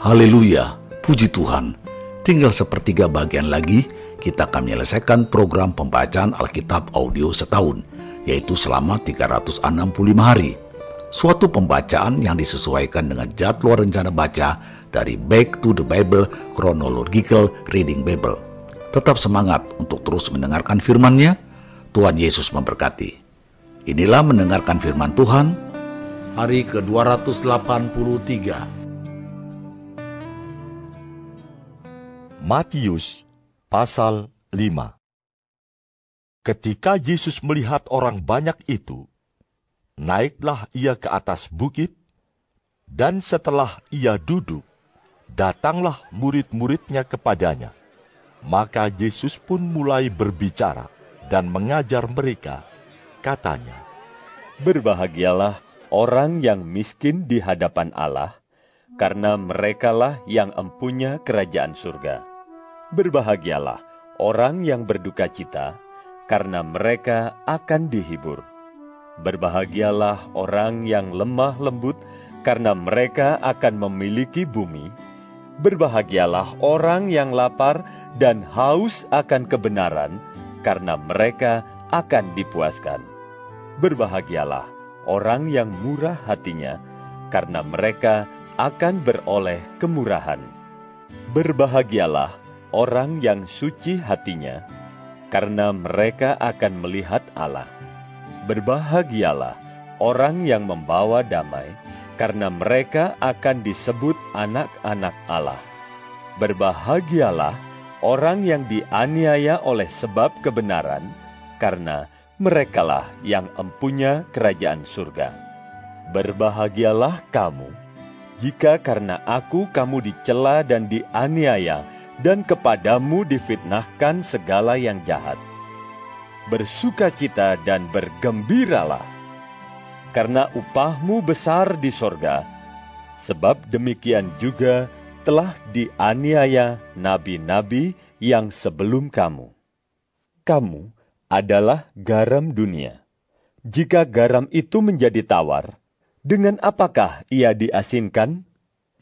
Haleluya, puji Tuhan. Tinggal sepertiga bagian lagi, kita akan menyelesaikan program pembacaan Alkitab audio setahun, yaitu selama 365 hari. Suatu pembacaan yang disesuaikan dengan jadwal rencana baca dari Back to the Bible Chronological Reading Bible. Tetap semangat untuk terus mendengarkan firman-Nya. Tuhan Yesus memberkati. Inilah mendengarkan firman Tuhan hari ke-283. Matius pasal 5 Ketika Yesus melihat orang banyak itu, naiklah ia ke atas bukit, dan setelah ia duduk, datanglah murid-muridnya kepadanya. Maka Yesus pun mulai berbicara dan mengajar mereka, katanya, Berbahagialah orang yang miskin di hadapan Allah, karena merekalah yang empunya kerajaan surga. Berbahagialah orang yang berduka cita, karena mereka akan dihibur. Berbahagialah orang yang lemah lembut, karena mereka akan memiliki bumi. Berbahagialah orang yang lapar dan haus akan kebenaran, karena mereka akan dipuaskan. Berbahagialah orang yang murah hatinya, karena mereka akan beroleh kemurahan. Berbahagialah orang yang suci hatinya, karena mereka akan melihat Allah. Berbahagialah orang yang membawa damai, karena mereka akan disebut anak-anak Allah. Berbahagialah orang yang dianiaya oleh sebab kebenaran, karena merekalah yang empunya kerajaan surga. Berbahagialah kamu, jika karena aku kamu dicela dan dianiaya, dan kepadamu difitnahkan segala yang jahat. Bersukacita dan bergembiralah, karena upahmu besar di sorga, sebab demikian juga telah dianiaya nabi-nabi yang sebelum kamu. Kamu adalah garam dunia. Jika garam itu menjadi tawar, dengan apakah ia diasinkan?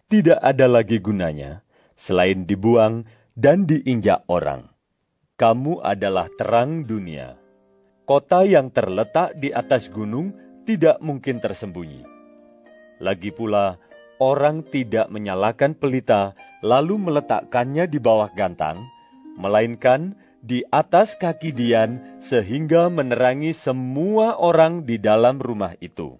Tidak ada lagi gunanya selain dibuang dan diinjak orang. Kamu adalah terang dunia. Kota yang terletak di atas gunung tidak mungkin tersembunyi. Lagi pula, orang tidak menyalakan pelita lalu meletakkannya di bawah gantang, melainkan di atas kaki Dian sehingga menerangi semua orang di dalam rumah itu.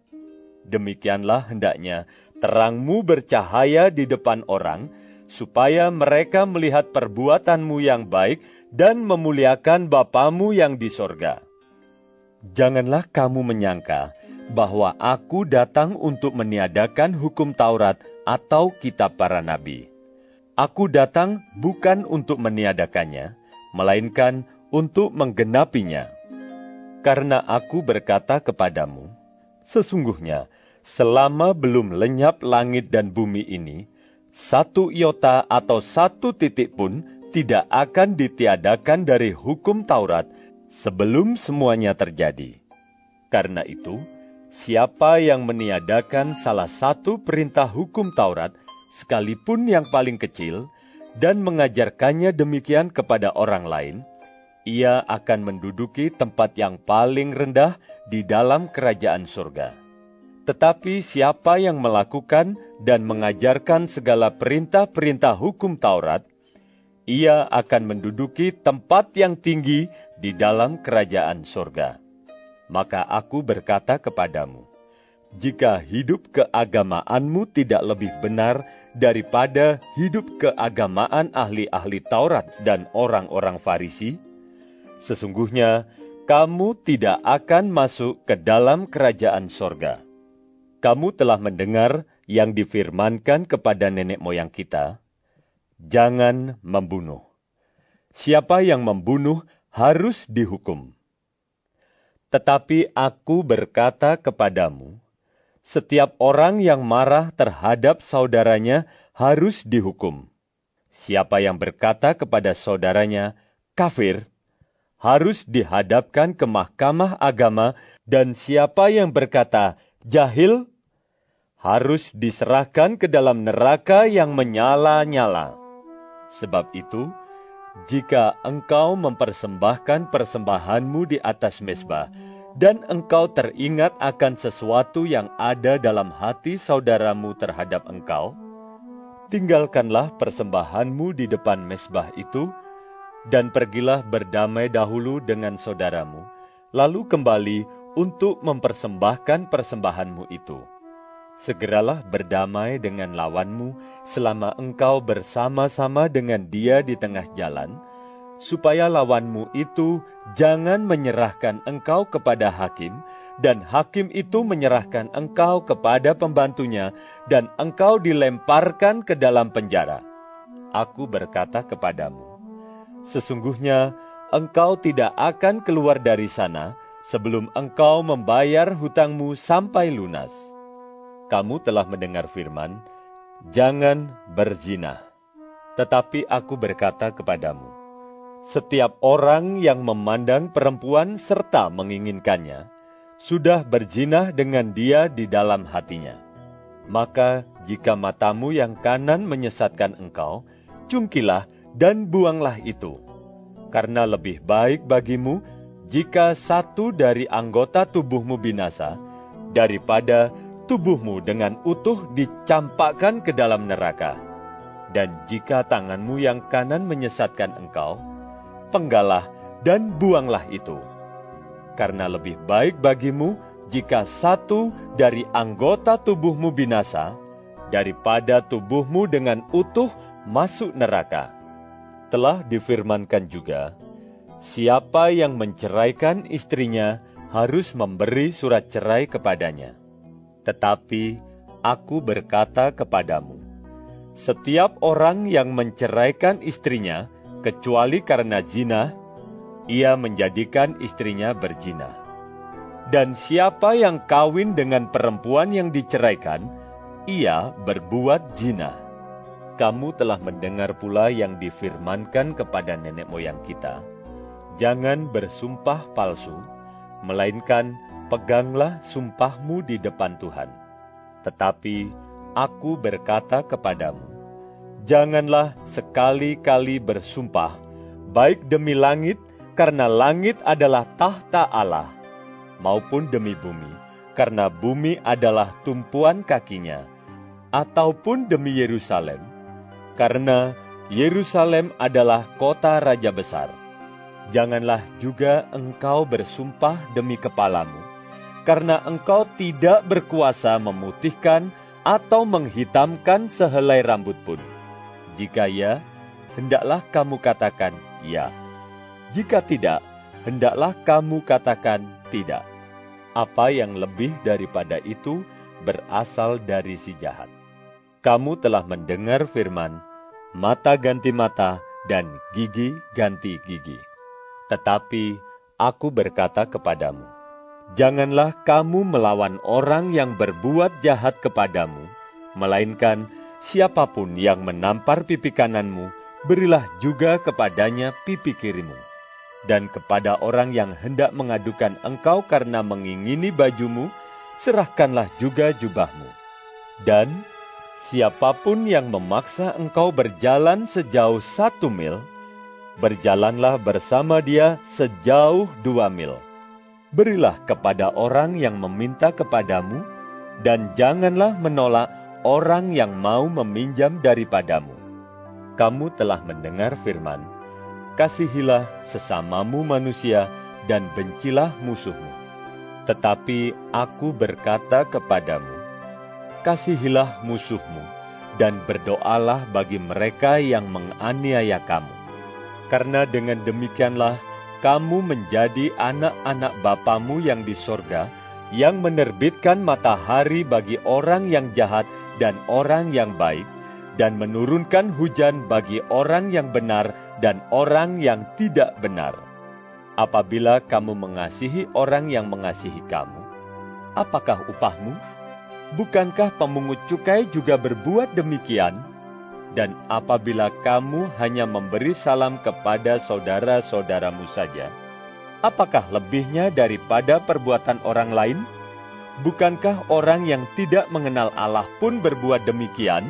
Demikianlah hendaknya terangmu bercahaya di depan orang, supaya mereka melihat perbuatanmu yang baik dan memuliakan Bapamu yang di sorga. Janganlah kamu menyangka bahwa aku datang untuk meniadakan hukum Taurat atau kitab para nabi. Aku datang bukan untuk meniadakannya, melainkan untuk menggenapinya. Karena aku berkata kepadamu, sesungguhnya selama belum lenyap langit dan bumi ini, satu iota atau satu titik pun tidak akan ditiadakan dari hukum Taurat sebelum semuanya terjadi. Karena itu, siapa yang meniadakan salah satu perintah hukum Taurat, sekalipun yang paling kecil, dan mengajarkannya demikian kepada orang lain, ia akan menduduki tempat yang paling rendah di dalam kerajaan surga. Tetapi siapa yang melakukan dan mengajarkan segala perintah-perintah hukum Taurat, ia akan menduduki tempat yang tinggi di dalam kerajaan sorga. Maka aku berkata kepadamu, jika hidup keagamaanmu tidak lebih benar daripada hidup keagamaan ahli-ahli Taurat dan orang-orang Farisi, sesungguhnya kamu tidak akan masuk ke dalam kerajaan sorga kamu telah mendengar yang difirmankan kepada nenek moyang kita, jangan membunuh. Siapa yang membunuh harus dihukum. Tetapi aku berkata kepadamu, setiap orang yang marah terhadap saudaranya harus dihukum. Siapa yang berkata kepada saudaranya, kafir, harus dihadapkan ke mahkamah agama, dan siapa yang berkata, jahil harus diserahkan ke dalam neraka yang menyala-nyala. Sebab itu, jika engkau mempersembahkan persembahanmu di atas mesbah, dan engkau teringat akan sesuatu yang ada dalam hati saudaramu terhadap engkau, tinggalkanlah persembahanmu di depan mesbah itu, dan pergilah berdamai dahulu dengan saudaramu, lalu kembali untuk mempersembahkan persembahanmu itu. Segeralah berdamai dengan lawanmu selama engkau bersama-sama dengan dia di tengah jalan, supaya lawanmu itu jangan menyerahkan engkau kepada hakim, dan hakim itu menyerahkan engkau kepada pembantunya, dan engkau dilemparkan ke dalam penjara. Aku berkata kepadamu, sesungguhnya engkau tidak akan keluar dari sana sebelum engkau membayar hutangmu sampai lunas kamu telah mendengar firman, "Jangan berzina." Tetapi aku berkata kepadamu, setiap orang yang memandang perempuan serta menginginkannya, sudah berzina dengan dia di dalam hatinya. Maka jika matamu yang kanan menyesatkan engkau, cungkilah dan buanglah itu. Karena lebih baik bagimu jika satu dari anggota tubuhmu binasa, daripada tubuhmu dengan utuh dicampakkan ke dalam neraka. Dan jika tanganmu yang kanan menyesatkan engkau, penggalah dan buanglah itu. Karena lebih baik bagimu jika satu dari anggota tubuhmu binasa, daripada tubuhmu dengan utuh masuk neraka. Telah difirmankan juga, siapa yang menceraikan istrinya harus memberi surat cerai kepadanya. Tetapi aku berkata kepadamu, setiap orang yang menceraikan istrinya, kecuali karena zina, ia menjadikan istrinya berzina. Dan siapa yang kawin dengan perempuan yang diceraikan, ia berbuat zina. Kamu telah mendengar pula yang difirmankan kepada nenek moyang kita, jangan bersumpah palsu, melainkan peganglah sumpahmu di depan Tuhan. Tetapi aku berkata kepadamu, janganlah sekali-kali bersumpah, baik demi langit, karena langit adalah tahta Allah, maupun demi bumi, karena bumi adalah tumpuan kakinya, ataupun demi Yerusalem, karena Yerusalem adalah kota raja besar. Janganlah juga engkau bersumpah demi kepalamu, karena engkau tidak berkuasa memutihkan atau menghitamkan sehelai rambut pun. Jika ya, hendaklah kamu katakan ya. Jika tidak, hendaklah kamu katakan tidak. Apa yang lebih daripada itu berasal dari si jahat. Kamu telah mendengar firman, mata ganti mata dan gigi ganti gigi. Tetapi aku berkata kepadamu, Janganlah kamu melawan orang yang berbuat jahat kepadamu, melainkan siapa pun yang menampar pipi kananmu, berilah juga kepadanya pipi kirimu. Dan kepada orang yang hendak mengadukan engkau karena mengingini bajumu, serahkanlah juga jubahmu. Dan siapa pun yang memaksa engkau berjalan sejauh satu mil, berjalanlah bersama dia sejauh dua mil berilah kepada orang yang meminta kepadamu, dan janganlah menolak orang yang mau meminjam daripadamu. Kamu telah mendengar firman, kasihilah sesamamu manusia dan bencilah musuhmu. Tetapi aku berkata kepadamu, kasihilah musuhmu dan berdoalah bagi mereka yang menganiaya kamu. Karena dengan demikianlah kamu menjadi anak-anak Bapamu yang di sorga, yang menerbitkan matahari bagi orang yang jahat dan orang yang baik, dan menurunkan hujan bagi orang yang benar dan orang yang tidak benar. Apabila kamu mengasihi orang yang mengasihi kamu, apakah upahmu? Bukankah pemungut cukai juga berbuat demikian? Dan apabila kamu hanya memberi salam kepada saudara-saudaramu saja, apakah lebihnya daripada perbuatan orang lain? Bukankah orang yang tidak mengenal Allah pun berbuat demikian?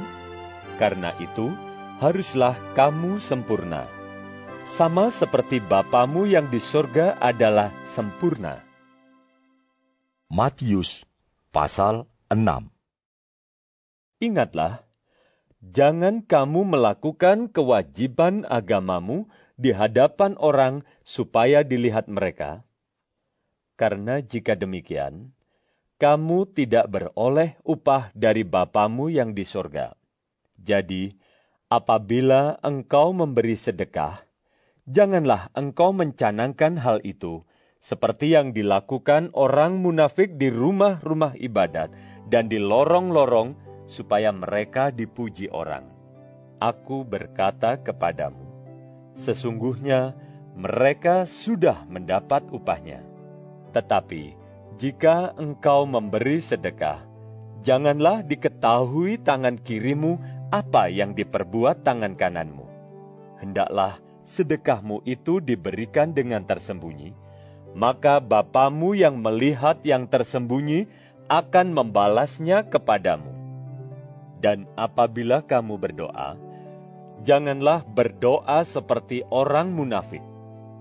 Karena itu, haruslah kamu sempurna. Sama seperti Bapamu yang di sorga adalah sempurna. Matius pasal 6 Ingatlah, jangan kamu melakukan kewajiban agamamu di hadapan orang supaya dilihat mereka. Karena jika demikian, kamu tidak beroleh upah dari Bapamu yang di sorga. Jadi, apabila engkau memberi sedekah, janganlah engkau mencanangkan hal itu, seperti yang dilakukan orang munafik di rumah-rumah ibadat dan di lorong-lorong, supaya mereka dipuji orang. Aku berkata kepadamu, sesungguhnya mereka sudah mendapat upahnya. Tetapi, jika engkau memberi sedekah, janganlah diketahui tangan kirimu apa yang diperbuat tangan kananmu. Hendaklah sedekahmu itu diberikan dengan tersembunyi, maka Bapamu yang melihat yang tersembunyi akan membalasnya kepadamu. Dan apabila kamu berdoa, janganlah berdoa seperti orang munafik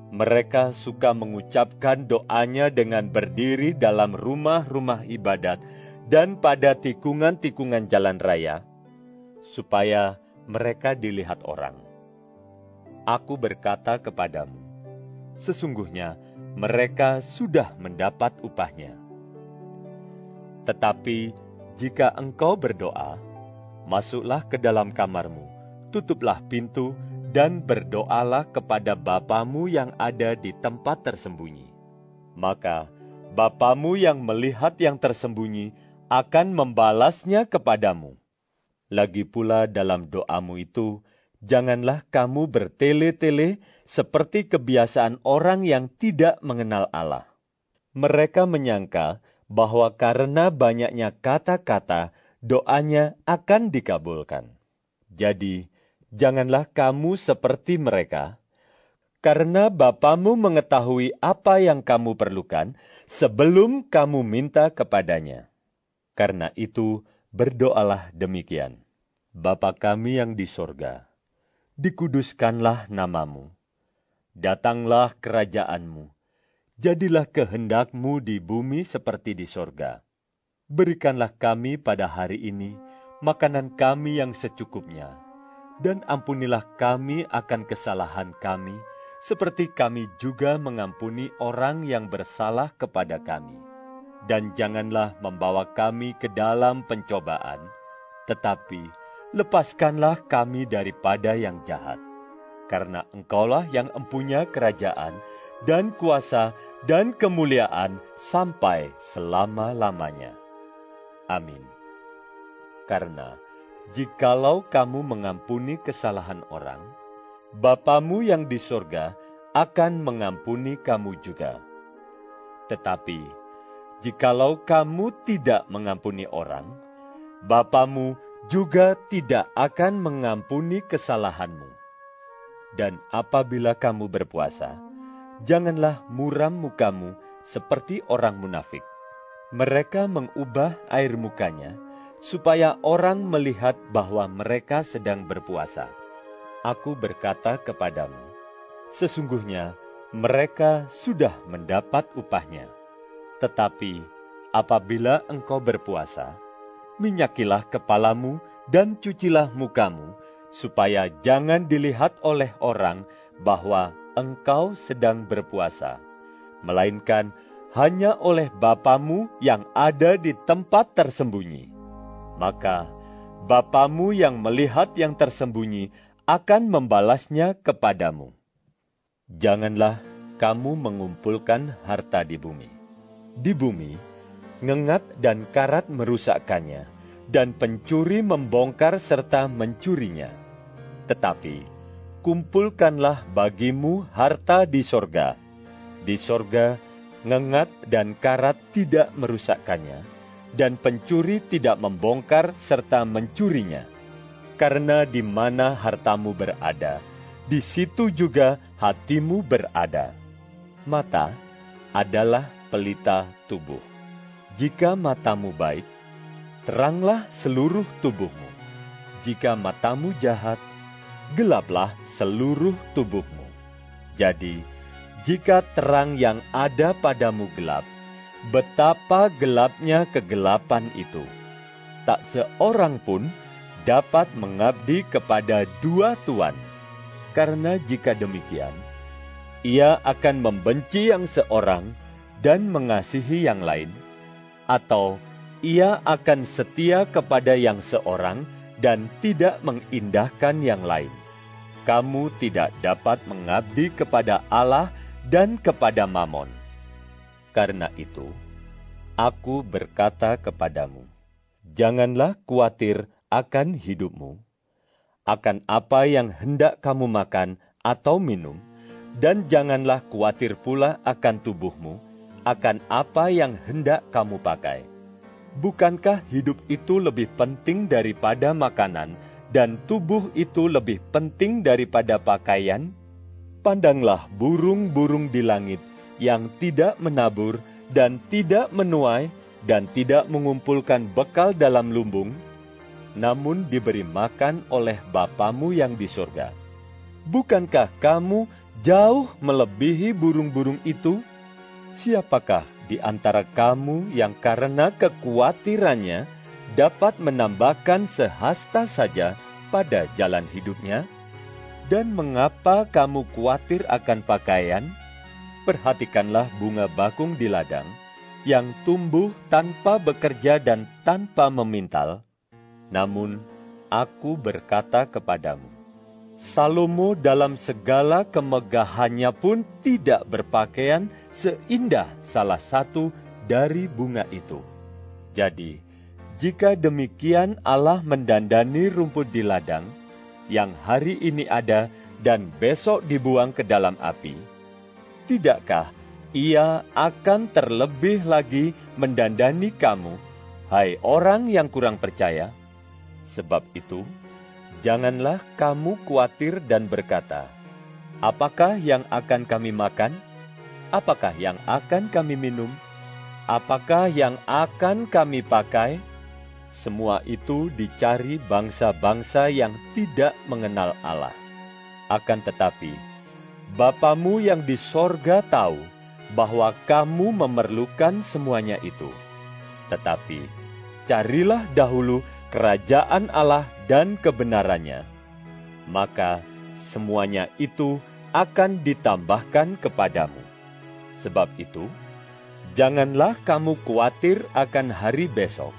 mereka suka mengucapkan doanya dengan berdiri dalam rumah-rumah ibadat dan pada tikungan-tikungan jalan raya, supaya mereka dilihat orang. Aku berkata kepadamu, sesungguhnya mereka sudah mendapat upahnya. Tetapi jika engkau berdoa, masuklah ke dalam kamarmu, tutuplah pintu, dan berdoalah kepada Bapamu yang ada di tempat tersembunyi. Maka Bapamu yang melihat yang tersembunyi akan membalasnya kepadamu. Lagi pula dalam doamu itu, janganlah kamu bertele-tele seperti kebiasaan orang yang tidak mengenal Allah. Mereka menyangka bahwa karena banyaknya kata-kata, doanya akan dikabulkan. Jadi, janganlah kamu seperti mereka, karena Bapamu mengetahui apa yang kamu perlukan sebelum kamu minta kepadanya. Karena itu, berdoalah demikian. Bapa kami yang di sorga, dikuduskanlah namamu. Datanglah kerajaanmu. Jadilah kehendakmu di bumi seperti di sorga. Berikanlah kami pada hari ini makanan kami yang secukupnya dan ampunilah kami akan kesalahan kami, seperti kami juga mengampuni orang yang bersalah kepada kami. Dan janganlah membawa kami ke dalam pencobaan, tetapi lepaskanlah kami daripada yang jahat. Karena engkaulah yang empunya kerajaan, dan kuasa, dan kemuliaan sampai selama-lamanya. Amin. Karena Jikalau kamu mengampuni kesalahan orang, Bapamu yang di sorga akan mengampuni kamu juga. Tetapi, jikalau kamu tidak mengampuni orang, Bapamu juga tidak akan mengampuni kesalahanmu. Dan apabila kamu berpuasa, janganlah muram mukamu seperti orang munafik. Mereka mengubah air mukanya supaya orang melihat bahwa mereka sedang berpuasa. Aku berkata kepadamu, sesungguhnya mereka sudah mendapat upahnya. Tetapi apabila engkau berpuasa, minyakilah kepalamu dan cucilah mukamu, supaya jangan dilihat oleh orang bahwa engkau sedang berpuasa, melainkan hanya oleh Bapamu yang ada di tempat tersembunyi maka Bapamu yang melihat yang tersembunyi akan membalasnya kepadamu. Janganlah kamu mengumpulkan harta di bumi. Di bumi, ngengat dan karat merusakkannya, dan pencuri membongkar serta mencurinya. Tetapi, kumpulkanlah bagimu harta di sorga. Di sorga, ngengat dan karat tidak merusakkannya, dan pencuri tidak membongkar serta mencurinya. Karena di mana hartamu berada, di situ juga hatimu berada. Mata adalah pelita tubuh. jika matamu baik, teranglah seluruh tubuhmu. Jika matamu jahat, gelaplah seluruh tubuhmu. Jadi, jika terang yang ada padamu gelap, betapa gelapnya kegelapan itu. Tak seorang pun dapat mengabdi kepada dua tuan, karena jika demikian, ia akan membenci yang seorang dan mengasihi yang lain, atau ia akan setia kepada yang seorang dan tidak mengindahkan yang lain. Kamu tidak dapat mengabdi kepada Allah dan kepada Mamon. Karena itu, aku berkata kepadamu, janganlah khawatir akan hidupmu, akan apa yang hendak kamu makan atau minum, dan janganlah khawatir pula akan tubuhmu, akan apa yang hendak kamu pakai Bukankah hidup itu lebih penting daripada makanan, dan tubuh itu lebih penting daripada pakaian? Pandanglah burung-burung di langit yang tidak menabur dan tidak menuai dan tidak mengumpulkan bekal dalam lumbung, namun diberi makan oleh Bapamu yang di surga. Bukankah kamu jauh melebihi burung-burung itu? Siapakah di antara kamu yang karena kekhawatirannya dapat menambahkan sehasta saja pada jalan hidupnya? Dan mengapa kamu khawatir akan pakaian? Perhatikanlah bunga bakung di ladang yang tumbuh tanpa bekerja dan tanpa memintal. Namun, aku berkata kepadamu, Salomo dalam segala kemegahannya pun tidak berpakaian seindah salah satu dari bunga itu. Jadi, jika demikian Allah mendandani rumput di ladang, yang hari ini ada dan besok dibuang ke dalam api, tidakkah ia akan terlebih lagi mendandani kamu, hai orang yang kurang percaya? Sebab itu, Janganlah kamu khawatir dan berkata, Apakah yang akan kami makan? Apakah yang akan kami minum? Apakah yang akan kami pakai? Semua itu dicari bangsa-bangsa yang tidak mengenal Allah. Akan tetapi, Bapamu yang di sorga tahu bahwa kamu memerlukan semuanya itu. Tetapi, carilah dahulu kerajaan Allah dan kebenarannya, maka semuanya itu akan ditambahkan kepadamu. Sebab itu, janganlah kamu khawatir akan hari besok,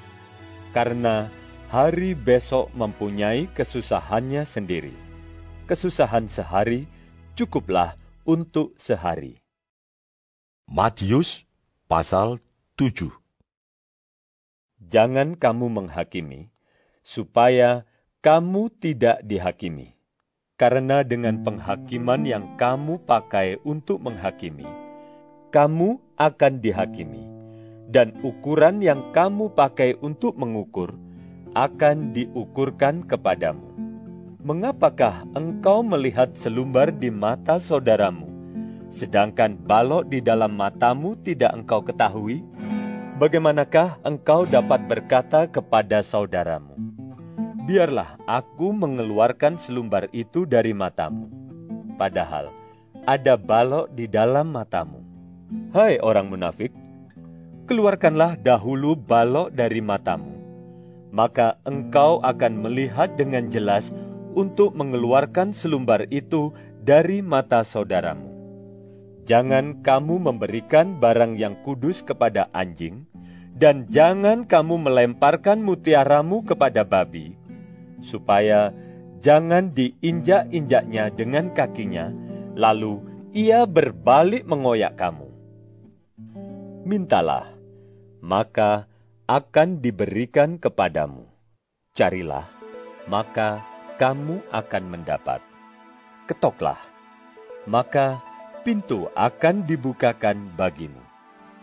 karena hari besok mempunyai kesusahannya sendiri. Kesusahan sehari cukuplah untuk sehari. Matius pasal 7 Jangan kamu menghakimi, supaya kamu tidak dihakimi. Karena dengan penghakiman yang kamu pakai untuk menghakimi, kamu akan dihakimi, dan ukuran yang kamu pakai untuk mengukur akan diukurkan kepadamu. Mengapakah engkau melihat selumbar di mata saudaramu, sedangkan balok di dalam matamu tidak engkau ketahui? Bagaimanakah engkau dapat berkata kepada saudaramu, biarlah aku mengeluarkan selumbar itu dari matamu. Padahal ada balok di dalam matamu. Hai orang munafik, keluarkanlah dahulu balok dari matamu. Maka engkau akan melihat dengan jelas untuk mengeluarkan selumbar itu dari mata saudaramu. Jangan kamu memberikan barang yang kudus kepada anjing, dan jangan kamu melemparkan mutiaramu kepada babi, supaya jangan diinjak-injaknya dengan kakinya, lalu ia berbalik mengoyak kamu. Mintalah, maka akan diberikan kepadamu. Carilah, maka kamu akan mendapat. Ketoklah, maka pintu akan dibukakan bagimu.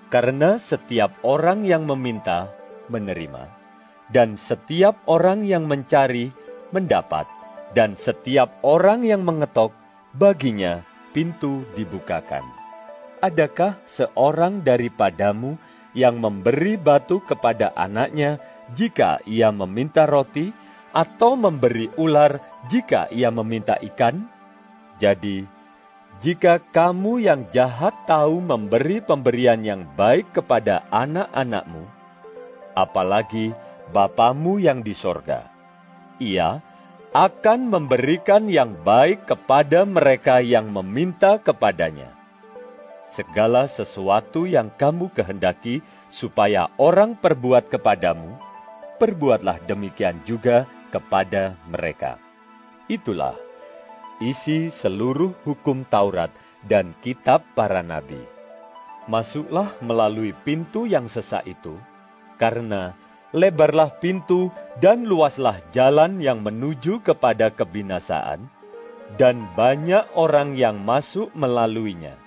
Karena setiap orang yang meminta, menerima dan setiap orang yang mencari mendapat, dan setiap orang yang mengetok baginya pintu dibukakan. Adakah seorang daripadamu yang memberi batu kepada anaknya jika ia meminta roti, atau memberi ular jika ia meminta ikan? Jadi, jika kamu yang jahat tahu memberi pemberian yang baik kepada anak-anakmu, apalagi Bapamu yang di sorga, ia akan memberikan yang baik kepada mereka yang meminta kepadanya. Segala sesuatu yang kamu kehendaki supaya orang perbuat kepadamu, perbuatlah demikian juga kepada mereka. Itulah isi seluruh hukum Taurat dan kitab para nabi. Masuklah melalui pintu yang sesak itu, karena lebarlah pintu dan luaslah jalan yang menuju kepada kebinasaan, dan banyak orang yang masuk melaluinya.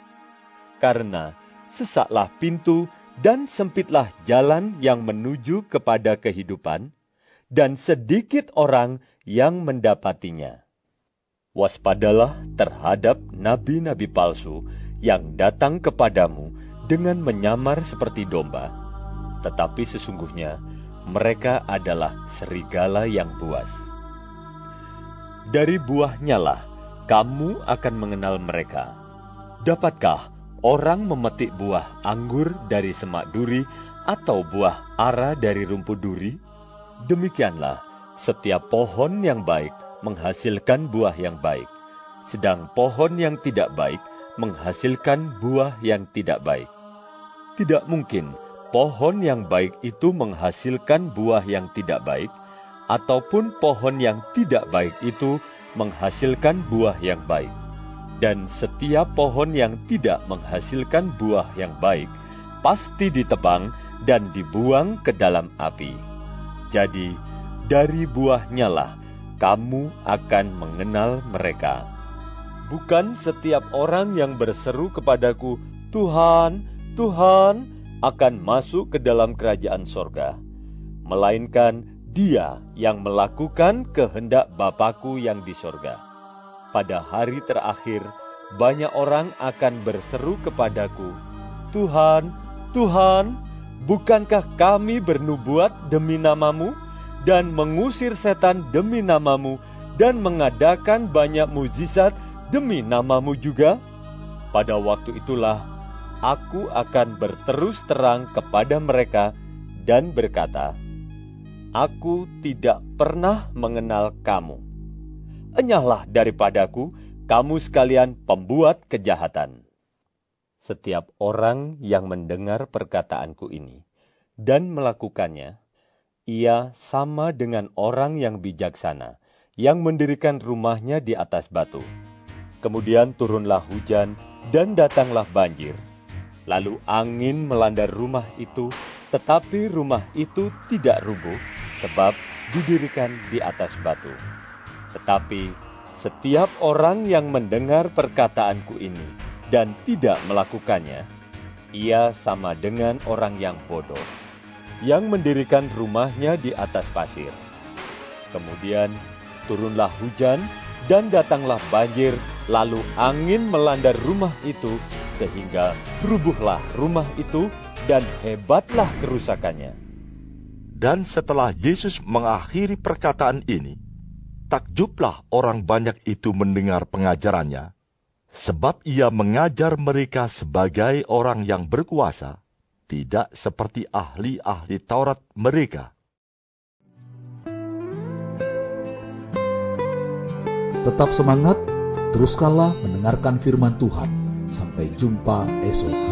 Karena sesaklah pintu dan sempitlah jalan yang menuju kepada kehidupan, dan sedikit orang yang mendapatinya. Waspadalah terhadap nabi-nabi palsu yang datang kepadamu dengan menyamar seperti domba, tetapi sesungguhnya mereka adalah serigala yang buas. Dari buahnya lah kamu akan mengenal mereka. Dapatkah orang memetik buah anggur dari semak duri atau buah ara dari rumput duri? Demikianlah setiap pohon yang baik menghasilkan buah yang baik, sedang pohon yang tidak baik menghasilkan buah yang tidak baik. Tidak mungkin pohon yang baik itu menghasilkan buah yang tidak baik, ataupun pohon yang tidak baik itu menghasilkan buah yang baik. Dan setiap pohon yang tidak menghasilkan buah yang baik pasti ditebang dan dibuang ke dalam api. Jadi, dari buahnya lah kamu akan mengenal mereka. Bukan setiap orang yang berseru kepadaku, Tuhan, Tuhan, akan masuk ke dalam kerajaan sorga, melainkan dia yang melakukan kehendak Bapakku yang di sorga. Pada hari terakhir, banyak orang akan berseru kepadaku, Tuhan, Tuhan, bukankah kami bernubuat demi namamu? dan mengusir setan demi namamu, dan mengadakan banyak mujizat demi namamu juga? Pada waktu itulah aku akan berterus terang kepada mereka dan berkata, Aku tidak pernah mengenal kamu. Enyahlah daripadaku, kamu sekalian pembuat kejahatan. Setiap orang yang mendengar perkataanku ini dan melakukannya, ia sama dengan orang yang bijaksana, yang mendirikan rumahnya di atas batu. Kemudian turunlah hujan dan datanglah banjir. Lalu angin melanda rumah itu, tetapi rumah itu tidak rubuh, sebab didirikan di atas batu. Tetapi setiap orang yang mendengar perkataanku ini dan tidak melakukannya, ia sama dengan orang yang bodoh yang mendirikan rumahnya di atas pasir. Kemudian turunlah hujan dan datanglah banjir, lalu angin melanda rumah itu sehingga rubuhlah rumah itu dan hebatlah kerusakannya. Dan setelah Yesus mengakhiri perkataan ini, takjublah orang banyak itu mendengar pengajarannya, sebab ia mengajar mereka sebagai orang yang berkuasa, tidak seperti ahli-ahli Taurat mereka. Tetap semangat, teruskanlah mendengarkan firman Tuhan. Sampai jumpa esok.